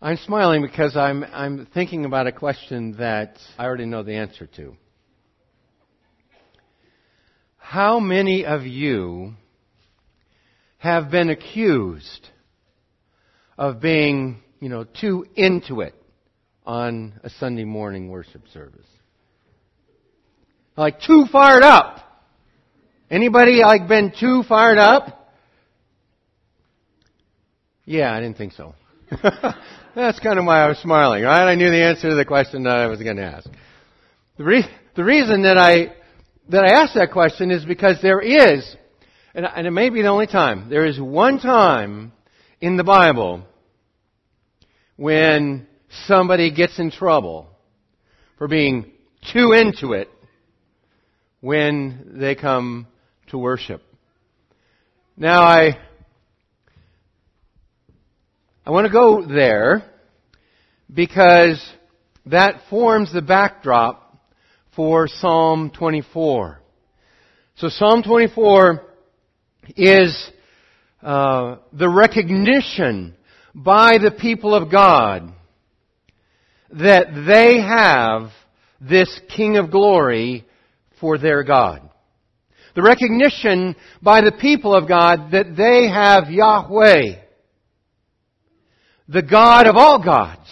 I'm smiling because I'm, I'm thinking about a question that I already know the answer to. How many of you have been accused of being, you know, too into it on a Sunday morning worship service? Like too fired up. Anybody like been too fired up? Yeah, I didn't think so. That's kind of why I was smiling, right? I knew the answer to the question that I was going to ask. The, re- the reason that I that I asked that question is because there is, and, and it may be the only time, there is one time in the Bible when somebody gets in trouble for being too into it when they come to worship. Now I I want to go there because that forms the backdrop for Psalm 24. So Psalm 24 is uh, the recognition by the people of God that they have this King of Glory for their God. The recognition by the people of God that they have Yahweh the God of all gods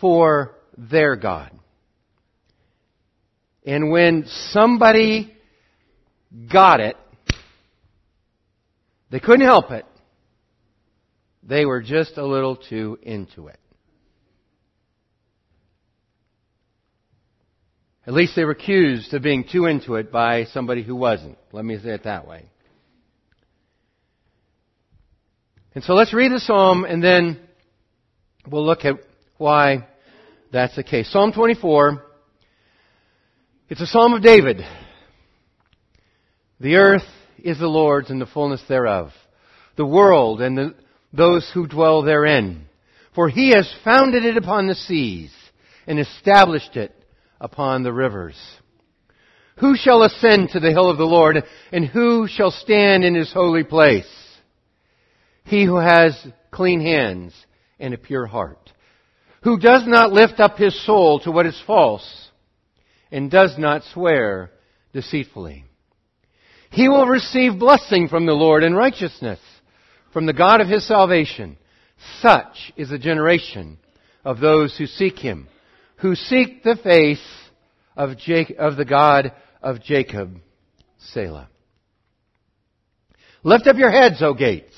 for their God. And when somebody got it, they couldn't help it. They were just a little too into it. At least they were accused of being too into it by somebody who wasn't. Let me say it that way. And so let's read the psalm and then we'll look at why that's the case. Psalm 24, it's a psalm of David. The earth is the Lord's and the fullness thereof, the world and the, those who dwell therein. For he has founded it upon the seas and established it upon the rivers. Who shall ascend to the hill of the Lord and who shall stand in his holy place? He who has clean hands and a pure heart, who does not lift up his soul to what is false and does not swear deceitfully. He will receive blessing from the Lord and righteousness from the God of his salvation. Such is the generation of those who seek him, who seek the face of, Jacob, of the God of Jacob, Selah. Lift up your heads, O gates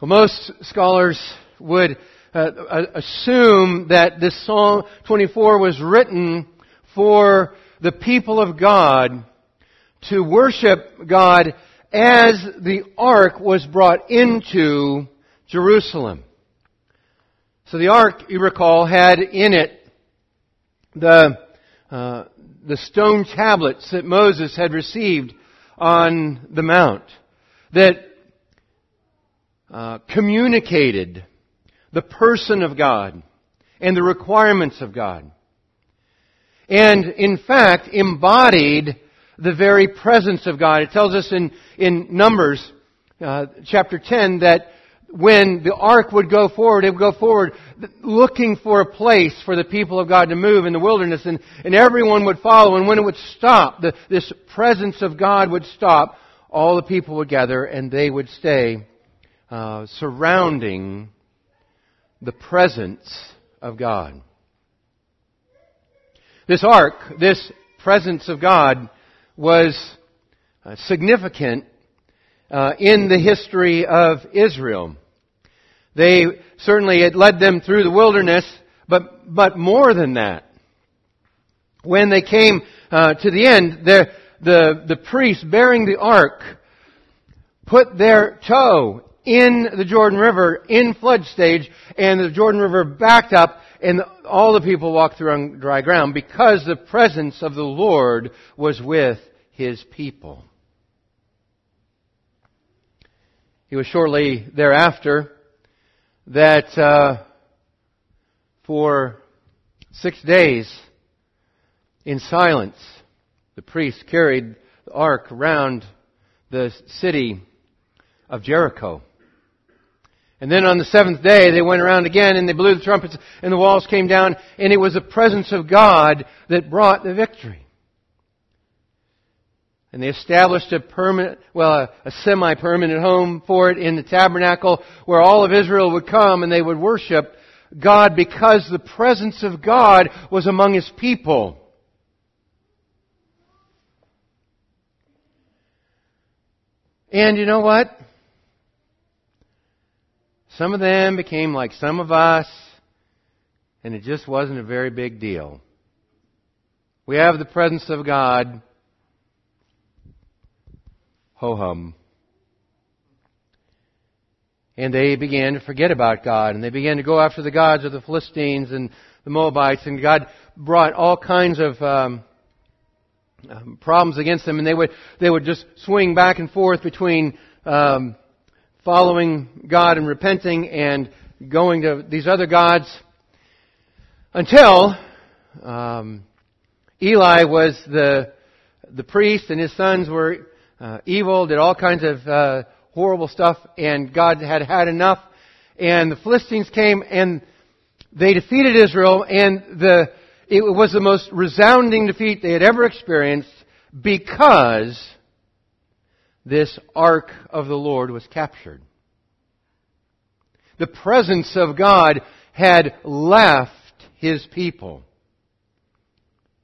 Well, most scholars would uh, assume that this Psalm 24 was written for the people of God to worship God as the ark was brought into Jerusalem. So the ark, you recall, had in it the uh, the stone tablets that Moses had received on the mount that uh, communicated the person of God and the requirements of God. And in fact, embodied the very presence of God. It tells us in, in Numbers uh, chapter 10 that when the ark would go forward, it would go forward looking for a place for the people of God to move in the wilderness, and, and everyone would follow. And when it would stop, the, this presence of God would stop, all the people would gather and they would stay uh, surrounding the presence of God. This ark, this presence of God, was uh, significant uh, in the history of Israel. They certainly it led them through the wilderness, but but more than that. When they came uh, to the end, the the the priests bearing the ark put their toe in the Jordan River in flood stage, and the Jordan River backed up, and all the people walked through on dry ground because the presence of the Lord was with his people. It was shortly thereafter that uh, for six days in silence the priests carried the ark around the city of Jericho. And then on the seventh day, they went around again and they blew the trumpets and the walls came down and it was the presence of God that brought the victory. And they established a permanent, well, a, a semi-permanent home for it in the tabernacle where all of Israel would come and they would worship God because the presence of God was among His people. And you know what? Some of them became like some of us, and it just wasn't a very big deal. We have the presence of God. Ho hum. And they began to forget about God, and they began to go after the gods of the Philistines and the Moabites, and God brought all kinds of um, um, problems against them, and they would they would just swing back and forth between um, following God and repenting and going to these other gods until um, Eli was the the priest and his sons were uh, evil, did all kinds of uh, horrible stuff, and God had had enough. And the Philistines came and they defeated Israel, and the it was the most resounding defeat they had ever experienced because this ark of the Lord was captured. The presence of God had left his people.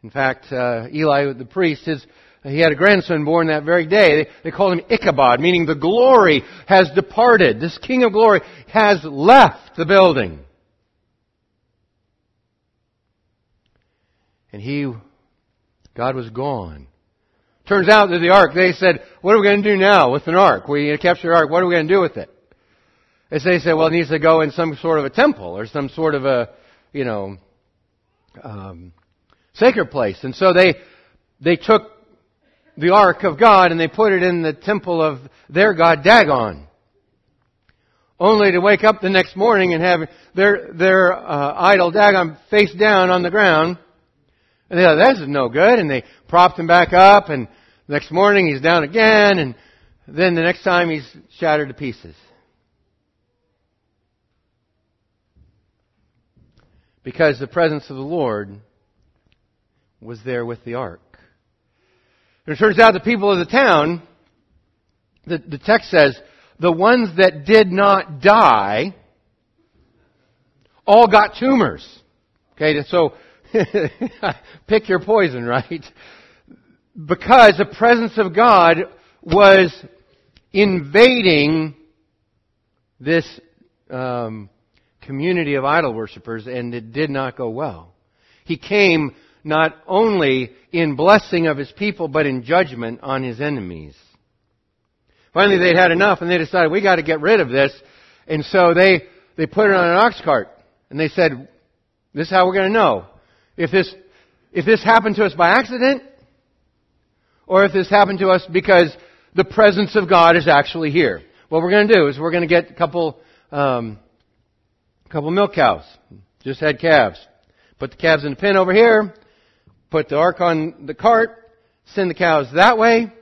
In fact, uh, Eli, the priest, his, he had a grandson born that very day. They, they called him Ichabod, meaning the glory has departed. This king of glory has left the building. And he, God was gone. Turns out that the ark, they said, what are we going to do now with an ark? We captured the ark, what are we going to do with it? As they said, well, it needs to go in some sort of a temple or some sort of a, you know, um, sacred place. And so they, they took the ark of God and they put it in the temple of their God, Dagon. Only to wake up the next morning and have their, their uh, idol Dagon face down on the ground and they thought, this is no good. And they propped him back up and next morning he's down again and then the next time he's shattered to pieces. Because the presence of the Lord was there with the ark. And it turns out the people of the town, the, the text says, the ones that did not die all got tumors. Okay, so Pick your poison, right? Because the presence of God was invading this um, community of idol worshippers, and it did not go well. He came not only in blessing of his people, but in judgment on his enemies. Finally, they'd had enough, and they decided we got to get rid of this, and so they they put it on an ox cart, and they said, "This is how we're going to know if this, if this happened to us by accident, or if this happened to us because the presence of God is actually here. What we're going to do is we're going to get a couple, um, couple milk cows. Just had calves. Put the calves in the pen over here. Put the ark on the cart. Send the cows that way.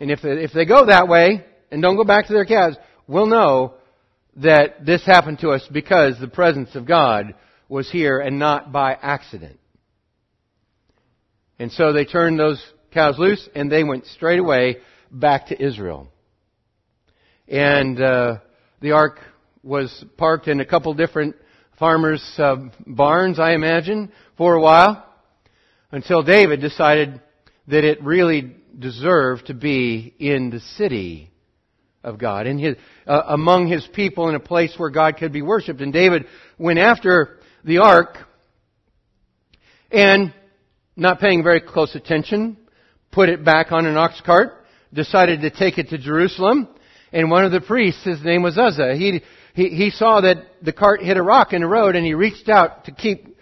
And if they, if they go that way and don't go back to their calves, we'll know that this happened to us because the presence of God was here and not by accident. And so they turned those cows loose and they went straight away back to Israel. And uh, the ark was parked in a couple different farmers' uh, barns, I imagine, for a while, until David decided that it really deserved to be in the city of God, in his, uh, among his people, in a place where God could be worshipped. And David went after the ark and not paying very close attention, put it back on an ox cart, decided to take it to Jerusalem, And one of the priests, his name was Uzzah, he, he, he saw that the cart hit a rock in the road and he reached out to keep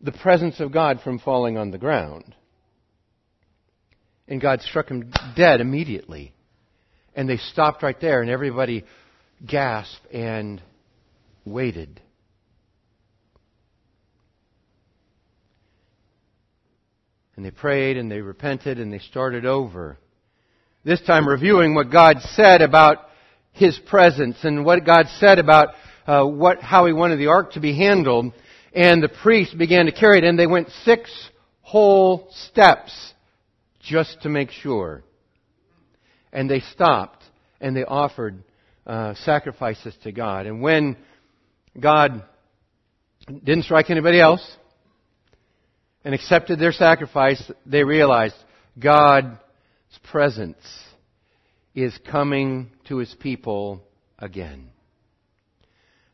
the presence of God from falling on the ground. And God struck him dead immediately. And they stopped right there and everybody gasped and waited. And they prayed and they repented and they started over. This time reviewing what God said about His presence and what God said about uh, what, how He wanted the ark to be handled. And the priests began to carry it and they went six whole steps just to make sure. And they stopped and they offered uh, sacrifices to God. And when God didn't strike anybody else and accepted their sacrifice, they realized God's presence is coming to his people again.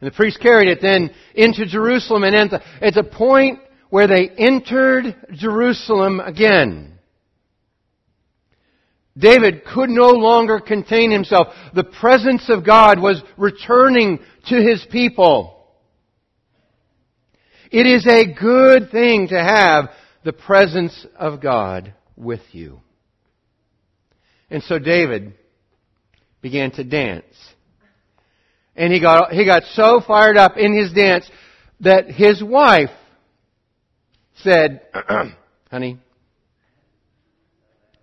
And the priests carried it then into Jerusalem and at the, at the point where they entered Jerusalem again. David could no longer contain himself. The presence of God was returning to his people. It is a good thing to have the presence of God with you. And so David began to dance. And he got, he got so fired up in his dance that his wife said, honey,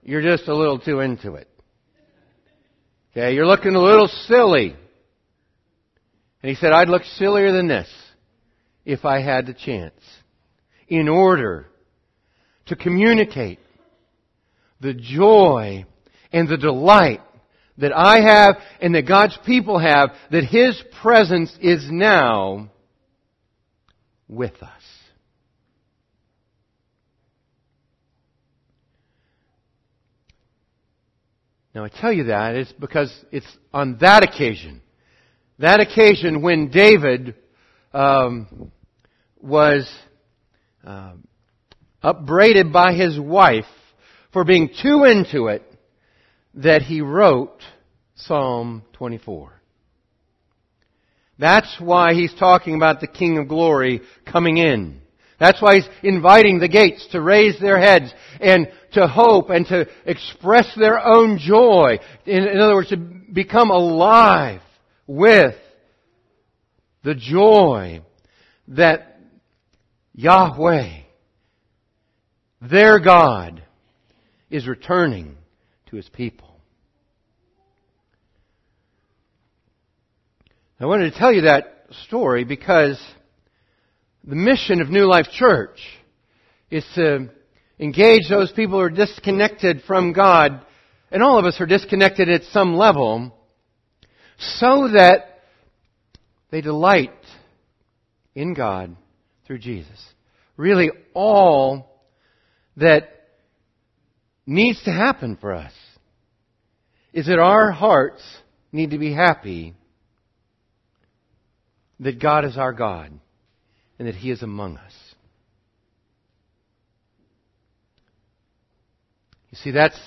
you're just a little too into it. Okay, you're looking a little silly. And he said, I'd look sillier than this if I had the chance. In order to communicate the joy and the delight that I have and that God's people have that His presence is now with us. Now I tell you that is because it's on that occasion, that occasion when David um, was uh, upbraided by his wife for being too into it, that he wrote Psalm 24. That's why he's talking about the King of Glory coming in. That's why he's inviting the gates to raise their heads and to hope and to express their own joy. In, in other words, to become alive with the joy that Yahweh, their God, is returning to his people. I wanted to tell you that story because the mission of New Life Church is to engage those people who are disconnected from God, and all of us are disconnected at some level, so that they delight in God through Jesus. Really, all that needs to happen for us is that our hearts need to be happy that God is our God and that He is among us. You see, that's,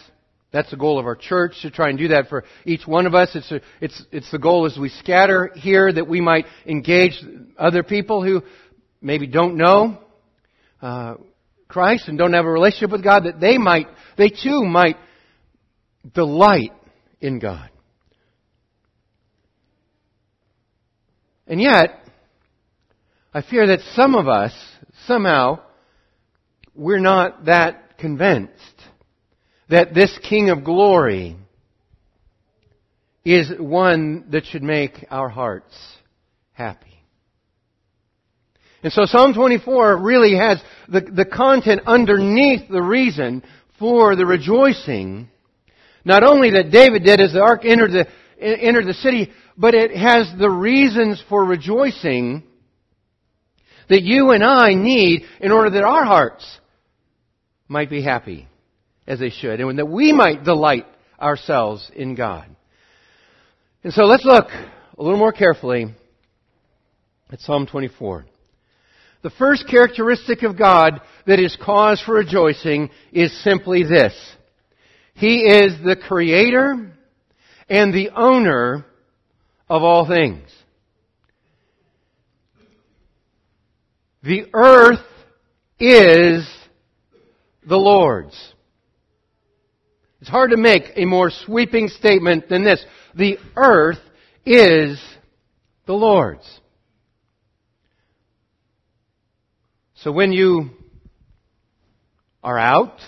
that's the goal of our church to try and do that for each one of us. It's, a, it's, it's the goal as we scatter here that we might engage other people who maybe don't know uh, Christ and don't have a relationship with God, that they might, they too might delight in God. And yet, I fear that some of us, somehow, we're not that convinced that this King of glory is one that should make our hearts happy. And so Psalm 24 really has the, the content underneath the reason for the rejoicing. Not only that David did as the ark entered the, entered the city, but it has the reasons for rejoicing that you and I need in order that our hearts might be happy as they should and that we might delight ourselves in God. And so let's look a little more carefully at Psalm 24. The first characteristic of God that is cause for rejoicing is simply this. He is the creator and the owner of all things. The earth is the Lord's. It's hard to make a more sweeping statement than this. The earth is the Lord's. So when you are out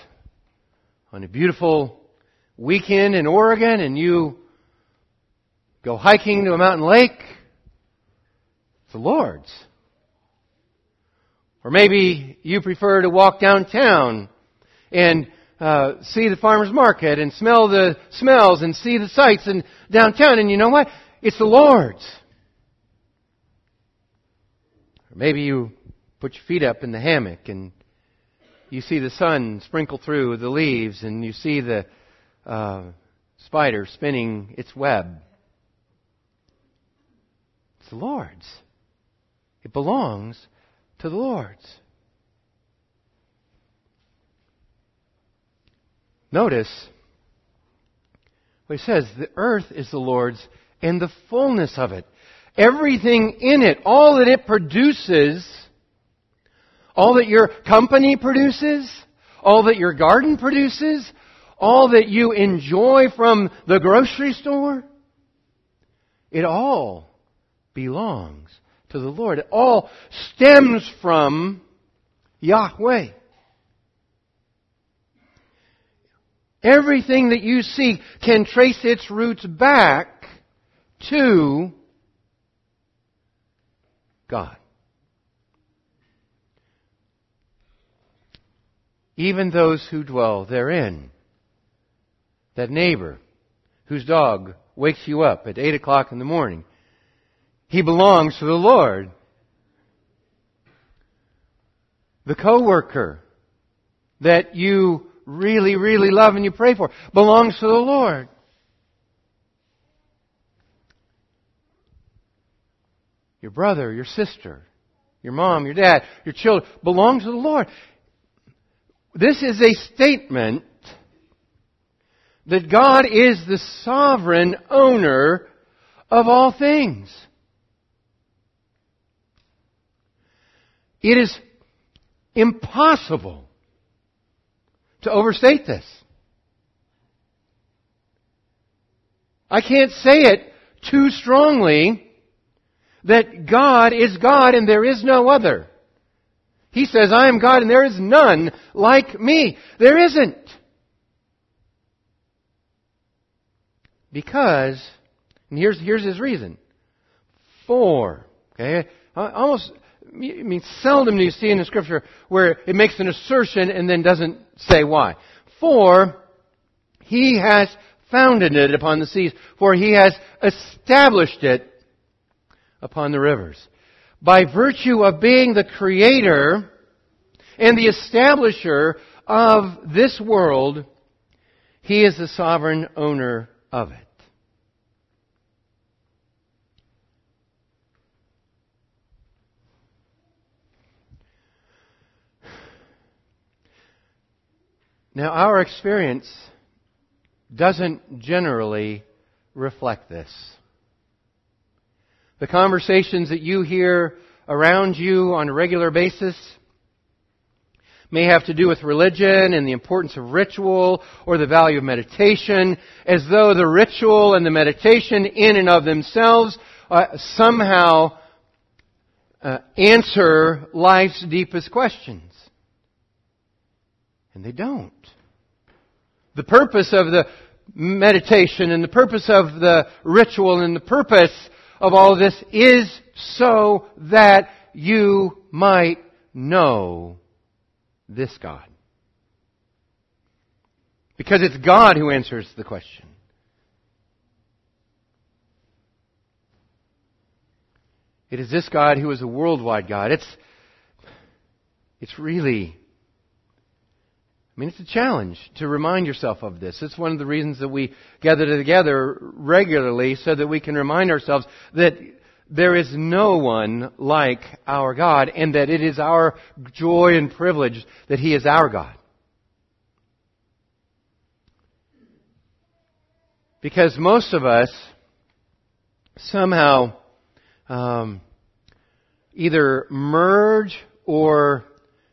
on a beautiful weekend in Oregon and you go hiking to a mountain lake, it's the Lord's. Or maybe you prefer to walk downtown and uh, see the farmer's market and smell the smells and see the sights in downtown. And you know what? It's the Lord's. Or maybe you put your feet up in the hammock and you see the sun sprinkle through the leaves and you see the uh, spider spinning its web. It's the Lord's. It belongs to the Lord's. Notice what he says the earth is the Lord's and the fullness of it. Everything in it, all that it produces, all that your company produces, all that your garden produces, all that you enjoy from the grocery store, it all belongs to the Lord. It all stems from Yahweh. Everything that you see can trace its roots back to God. Even those who dwell therein. That neighbor whose dog wakes you up at 8 o'clock in the morning. He belongs to the Lord. The coworker that you really, really love and you pray for belongs to the Lord. Your brother, your sister, your mom, your dad, your children belongs to the Lord. This is a statement that God is the sovereign owner of all things. It is impossible to overstate this. I can't say it too strongly that God is God and there is no other. He says, I am God and there is none like me. There isn't. Because, and here's, here's his reason. For, okay, almost, I mean, seldom do you see in the scripture where it makes an assertion and then doesn't say why. For he has founded it upon the seas, for he has established it upon the rivers. By virtue of being the creator and the establisher of this world, he is the sovereign owner of it. Now, our experience doesn't generally reflect this. The conversations that you hear around you on a regular basis may have to do with religion and the importance of ritual or the value of meditation, as though the ritual and the meditation in and of themselves uh, somehow uh, answer life's deepest questions. And they don't. The purpose of the meditation and the purpose of the ritual and the purpose of all this is so that you might know this God. Because it's God who answers the question. It is this God who is a worldwide God. It's, it's really mean, it's a challenge to remind yourself of this. It's one of the reasons that we gather together regularly so that we can remind ourselves that there is no one like our God and that it is our joy and privilege that He is our God. Because most of us somehow um, either merge or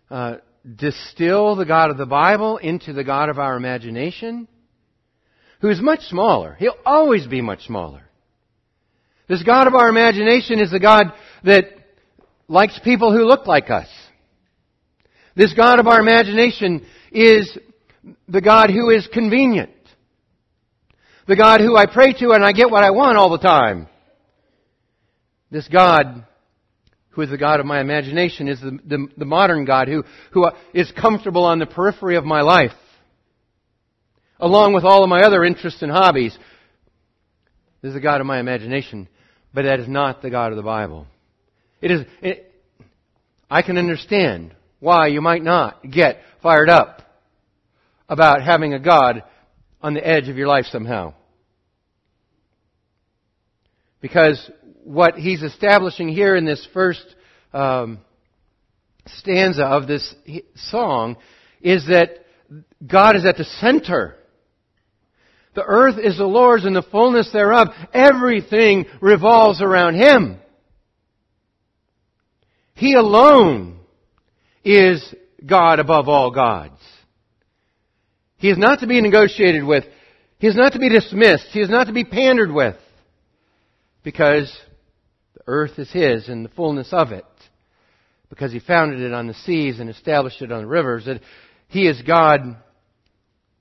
uh, distill the God of the Bible into the God of our imagination, who is much smaller. He'll always be much smaller. This God of our imagination is the God that likes people who look like us. This God of our imagination is the God who is convenient. The God who I pray to and I get what I want all the time. This God who is the God of my imagination, is the, the, the, modern God who, who uh, is comfortable on the periphery of my life, along with all of my other interests and hobbies. This is the God of my imagination, but that is not the God of the Bible. It is, it, I can understand why you might not get fired up about having a God on the edge of your life somehow. Because what he's establishing here in this first um, stanza of this song is that God is at the center. The earth is the Lord's and the fullness thereof. Everything revolves around Him. He alone is God above all gods. He is not to be negotiated with. He is not to be dismissed. He is not to be pandered with. Because earth is His and the fullness of it. Because He founded it on the seas and established it on the rivers. That He is God,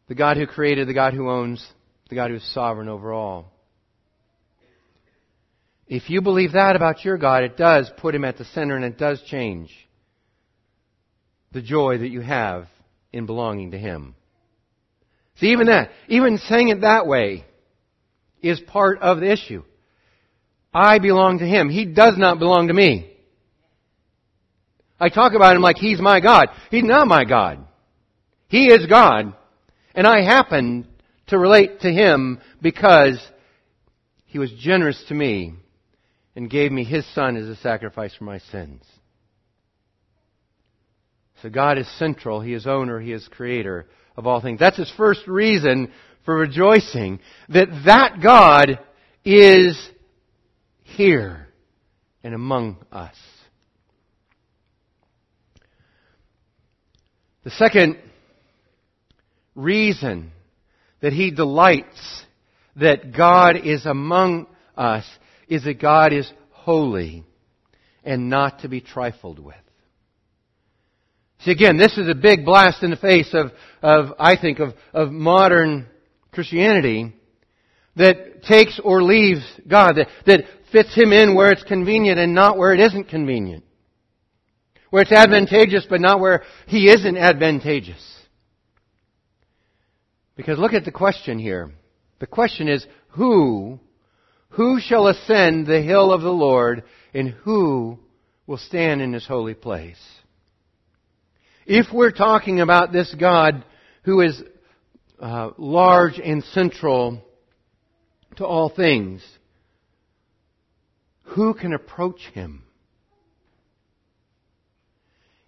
the God who created, the God who owns, the God who is sovereign over all. If you believe that about your God, it does put Him at the center and it does change the joy that you have in belonging to Him. See, even that, even saying it that way is part of the issue. I belong to Him. He does not belong to me. I talk about Him like He's my God. He's not my God. He is God. And I happen to relate to Him because He was generous to me and gave me His Son as a sacrifice for my sins. So God is central. He is owner. He is creator of all things. That's His first reason for rejoicing. That that God is here and among us. The second reason that he delights that God is among us is that God is holy and not to be trifled with. See, again, this is a big blast in the face of, of I think, of, of modern Christianity that takes or leaves God, that, that fits him in where it's convenient and not where it isn't convenient. Where it's advantageous but not where he isn't advantageous. Because look at the question here. The question is, who, who shall ascend the hill of the Lord and who will stand in his holy place? If we're talking about this God who is uh, large and central to all things, who can approach him?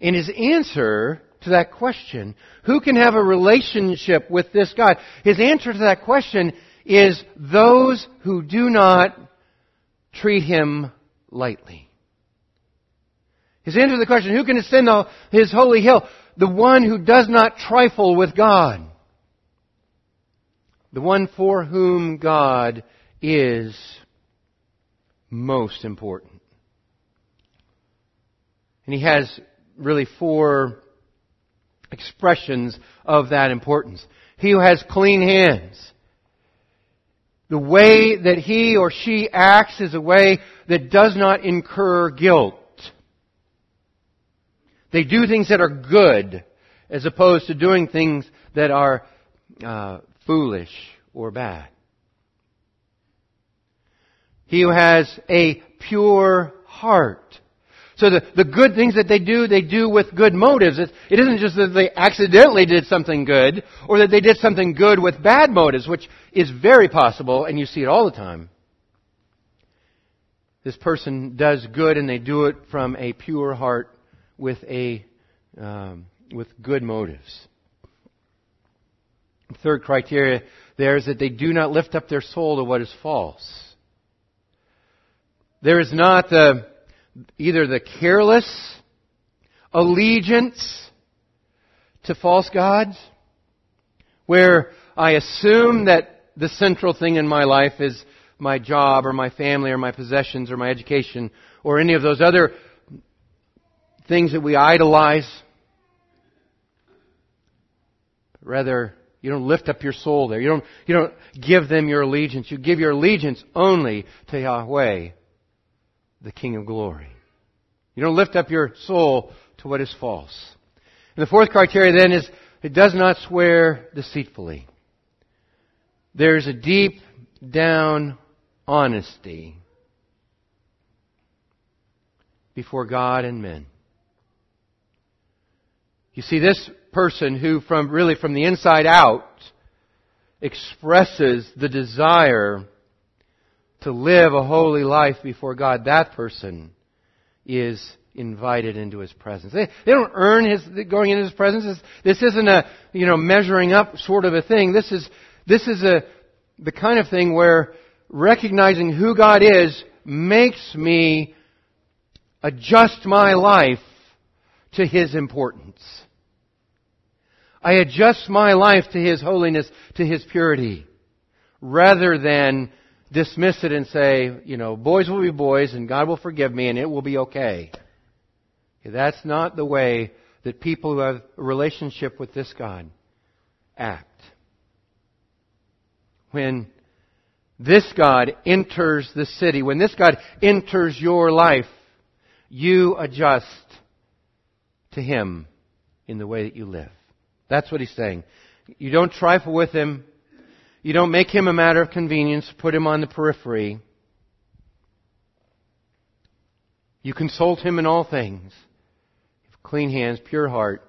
And his answer to that question, who can have a relationship with this God? His answer to that question is those who do not treat him lightly. His answer to the question, who can ascend his holy hill? The one who does not trifle with God. The one for whom God is most important. And he has really four expressions of that importance. He who has clean hands. The way that he or she acts is a way that does not incur guilt. They do things that are good as opposed to doing things that are uh, foolish or bad. He who has a pure heart. So the, the good things that they do, they do with good motives. It, it isn't just that they accidentally did something good, or that they did something good with bad motives, which is very possible, and you see it all the time. This person does good, and they do it from a pure heart with a um, with good motives. Third criteria there is that they do not lift up their soul to what is false. There is not the, either the careless allegiance to false gods, where I assume that the central thing in my life is my job or my family or my possessions or my education or any of those other things that we idolize. Rather, you don't lift up your soul there. You don't, you don't give them your allegiance. You give your allegiance only to Yahweh, the King of glory. You don't lift up your soul to what is false. And the fourth criteria then is it does not swear deceitfully. There's a deep down honesty before God and men. You see, this person who from really from the inside out expresses the desire to live a holy life before God, that person is invited into His presence. They, they don't earn His, going into His presence. This isn't a, you know, measuring up sort of a thing. This is, this is a, the kind of thing where recognizing who God is makes me adjust my life to His importance. I adjust my life to His holiness, to His purity, rather than dismiss it and say, you know, boys will be boys and God will forgive me and it will be okay. That's not the way that people who have a relationship with this God act. When this God enters the city, when this God enters your life, you adjust to Him in the way that you live. That's what He's saying. You don't trifle with Him. You don't make Him a matter of convenience, put Him on the periphery. You consult Him in all things. Clean hands, pure heart.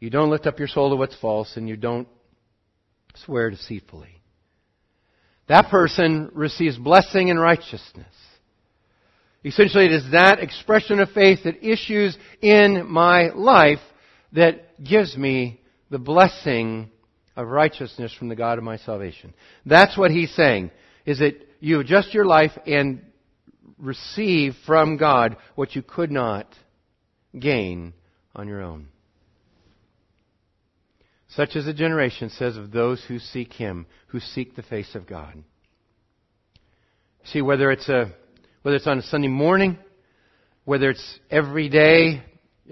You don't lift up your soul to what's false, and you don't swear deceitfully. That person receives blessing and righteousness. Essentially, it is that expression of faith that issues in my life that gives me the blessing of righteousness from the God of my salvation. That's what he's saying, is that you adjust your life and receive from God what you could not gain on your own. Such is a generation, says, of those who seek Him, who seek the face of God. See, whether it's a, whether it's on a Sunday morning, whether it's every day,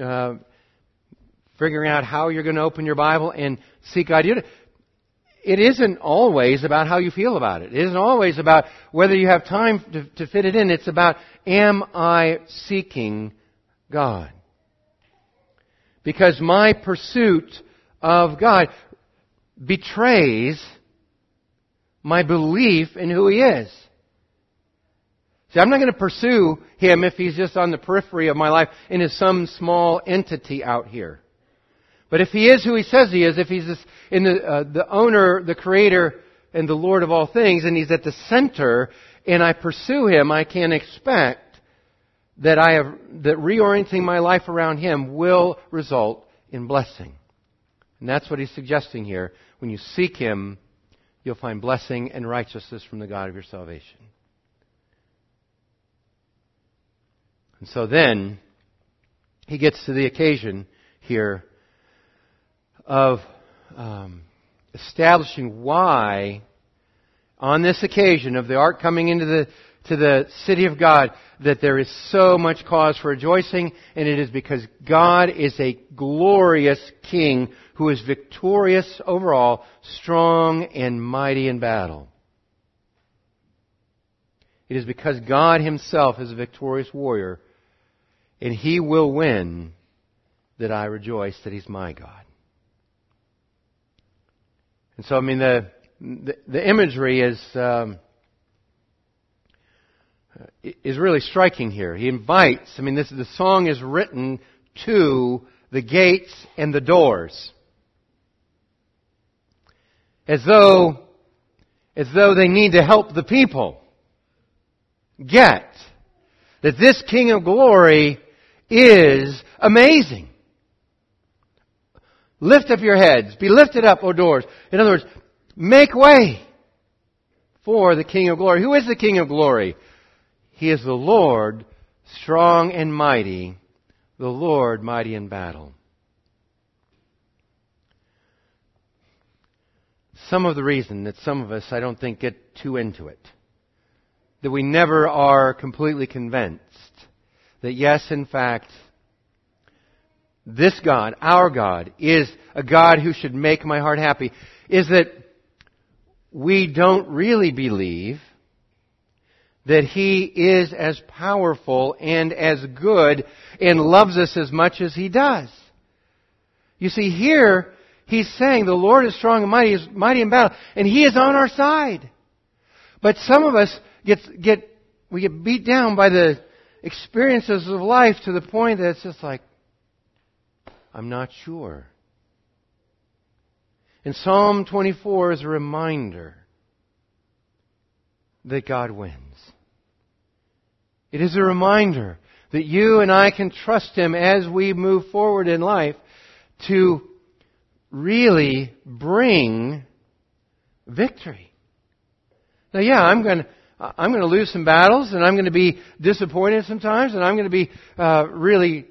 uh, figuring out how you're going to open your Bible and seek God. It isn't always about how you feel about it. It isn't always about whether you have time to, to fit it in. It's about, am I seeking God? Because my pursuit of God betrays my belief in who He is. See, I'm not going to pursue Him if He's just on the periphery of my life and is some small entity out here. But if He is who He says He is, if He's this, in the, uh, the owner, the Creator, and the Lord of all things, and He's at the center, and I pursue Him, I can expect that I have, that reorienting my life around Him will result in blessing. And that's what He's suggesting here. When you seek Him, you'll find blessing and righteousness from the God of your salvation. And so then, he gets to the occasion here of um, establishing why, on this occasion of the ark coming into the to the city of God that there is so much cause for rejoicing, and it is because God is a glorious King who is victorious over all, strong and mighty in battle. It is because God Himself is a victorious warrior, and He will win, that I rejoice that He's my God. And so, I mean, the, the, the imagery is. Um, is really striking here. He invites, I mean, this, the song is written to the gates and the doors. As though, as though they need to help the people get that this King of Glory is amazing. Lift up your heads. Be lifted up, O doors. In other words, make way for the King of glory. Who is the King of glory? He is the Lord, strong and mighty, the Lord mighty in battle. Some of the reason that some of us, I don't think, get too into it, that we never are completely convinced that yes, in fact, this God, our God, is a God who should make my heart happy, is that we don't really believe that He is as powerful and as good and loves us as much as He does. You see, here, He's saying the Lord is strong and mighty, is mighty in battle, and He is on our side. But some of us get, get, we get beat down by the experiences of life to the point that it's just like, I'm not sure. And Psalm 24 is a reminder that God wins. It is a reminder that you and I can trust Him as we move forward in life to really bring victory. Now, yeah, I'm going to. I'm going to lose some battles, and I'm going to be disappointed sometimes, and I'm going to be uh, really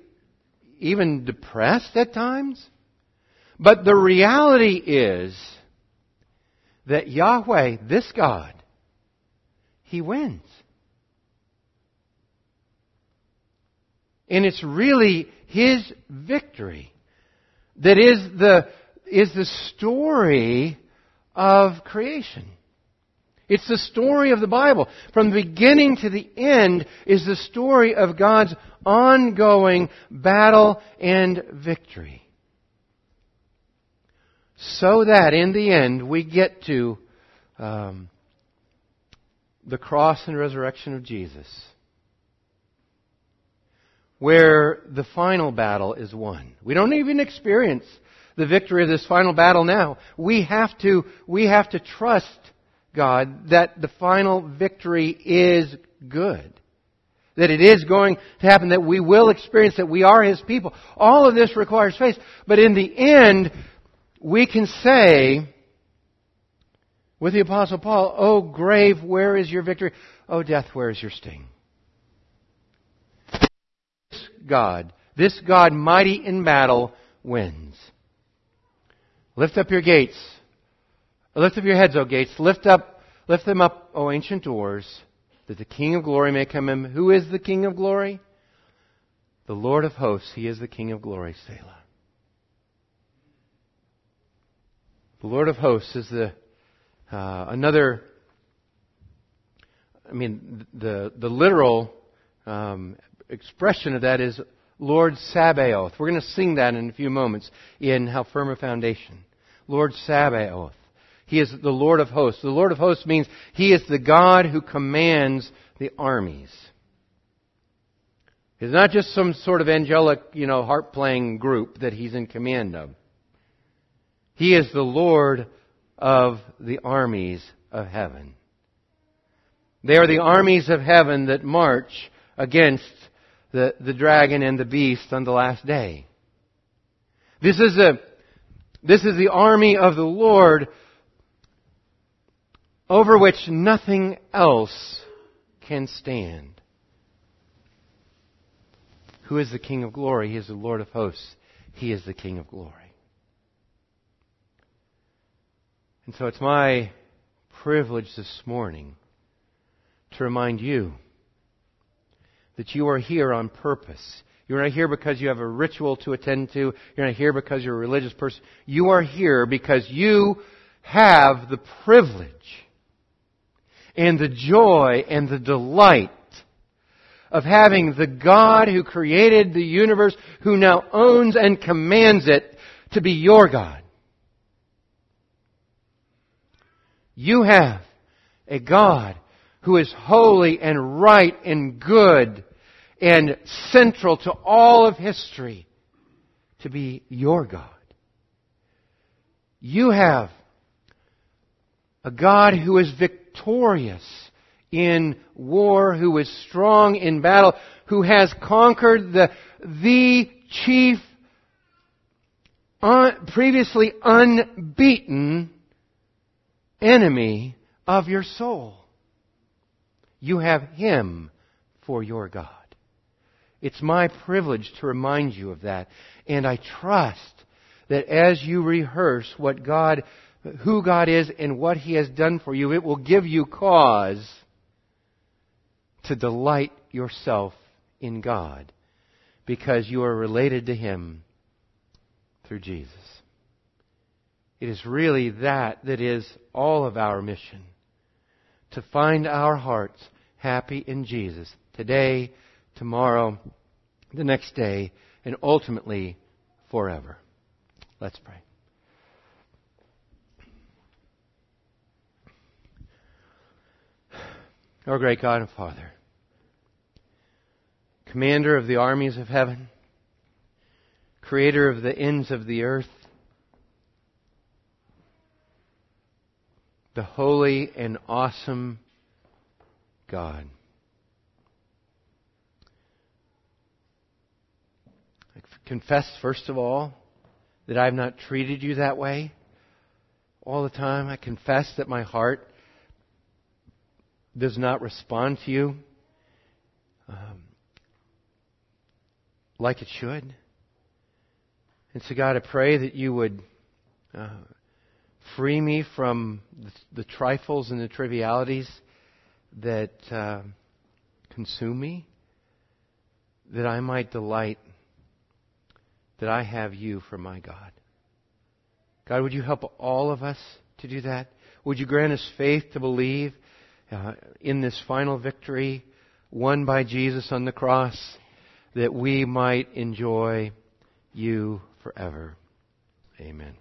even depressed at times. But the reality is that Yahweh, this God, He wins. And it's really His victory that is the, is the story of creation. It's the story of the Bible. From the beginning to the end is the story of God's ongoing battle and victory. So that in the end we get to um, the cross and resurrection of Jesus, where the final battle is won. We don't even experience the victory of this final battle now. We have to, we have to trust God that the final victory is good. That it is going to happen, that we will experience that we are His people. All of this requires faith. But in the end, we can say, with the Apostle Paul, Oh grave, where is your victory? Oh death, where is your sting? This God, this God mighty in battle, wins. Lift up your gates, Lift up your heads, O gates. Lift up, lift them up, O ancient doors, that the King of glory may come in. Who is the King of glory? The Lord of hosts. He is the King of glory, Selah. The Lord of hosts is the uh, another. I mean, the the literal um, expression of that is Lord Sabaoth. We're going to sing that in a few moments in How Firm a Foundation. Lord Sabaoth. He is the Lord of hosts. The Lord of hosts means He is the God who commands the armies. He's not just some sort of angelic, you know, harp playing group that He's in command of. He is the Lord of the armies of heaven. They are the armies of heaven that march against the, the dragon and the beast on the last day. This is a, this is the army of the Lord over which nothing else can stand. Who is the King of glory? He is the Lord of hosts. He is the King of glory. And so it's my privilege this morning to remind you that you are here on purpose. You're not here because you have a ritual to attend to. You're not here because you're a religious person. You are here because you have the privilege and the joy and the delight of having the God who created the universe, who now owns and commands it, to be your God. You have a God who is holy and right and good and central to all of history to be your God. You have a God who is victorious victorious in war, who is strong in battle, who has conquered the, the chief un, previously unbeaten enemy of your soul. You have Him for your God. It's my privilege to remind you of that. And I trust that as you rehearse what God, who God is and what He has done for you, it will give you cause to delight yourself in God because you are related to Him through Jesus. It is really that that is all of our mission. To find our hearts happy in Jesus today, tomorrow, the next day, and ultimately forever. Let's pray. Our great God and Father, commander of the armies of heaven, creator of the ends of the earth, the holy and awesome God. I confess, first of all, that I have not treated you that way all the time. I confess that my heart does not respond to you um, like it should. And so, God, I pray that you would uh, free me from the, the, trifles and the trivialities that uh, consume me, that I might delight that I have you for my God. God, would you help all of us to do that? Would you grant us faith to believe uh, in this final victory won by Jesus on the cross that we might enjoy you forever. Amen.